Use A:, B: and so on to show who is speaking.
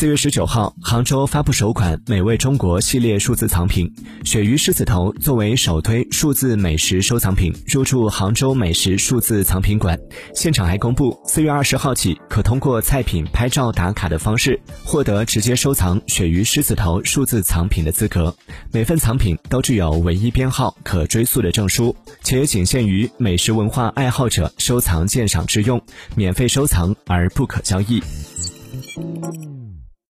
A: 四月十九号杭州发布首款美味中国系列数字藏品鳕鱼狮子头作为首推数字美食收藏品入驻杭州美食数字藏品馆。现场还公布四月二十号起可通过菜品拍照打卡的方式获得直接收藏鳕鱼狮子头数字藏品的资格。每份藏品都具有唯一编号可追溯的证书且仅限于美食文化爱好者收藏鉴赏之用免费收藏而不可交易。